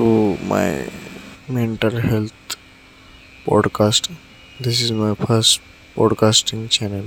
to my mental health podcast. This is my first podcasting channel.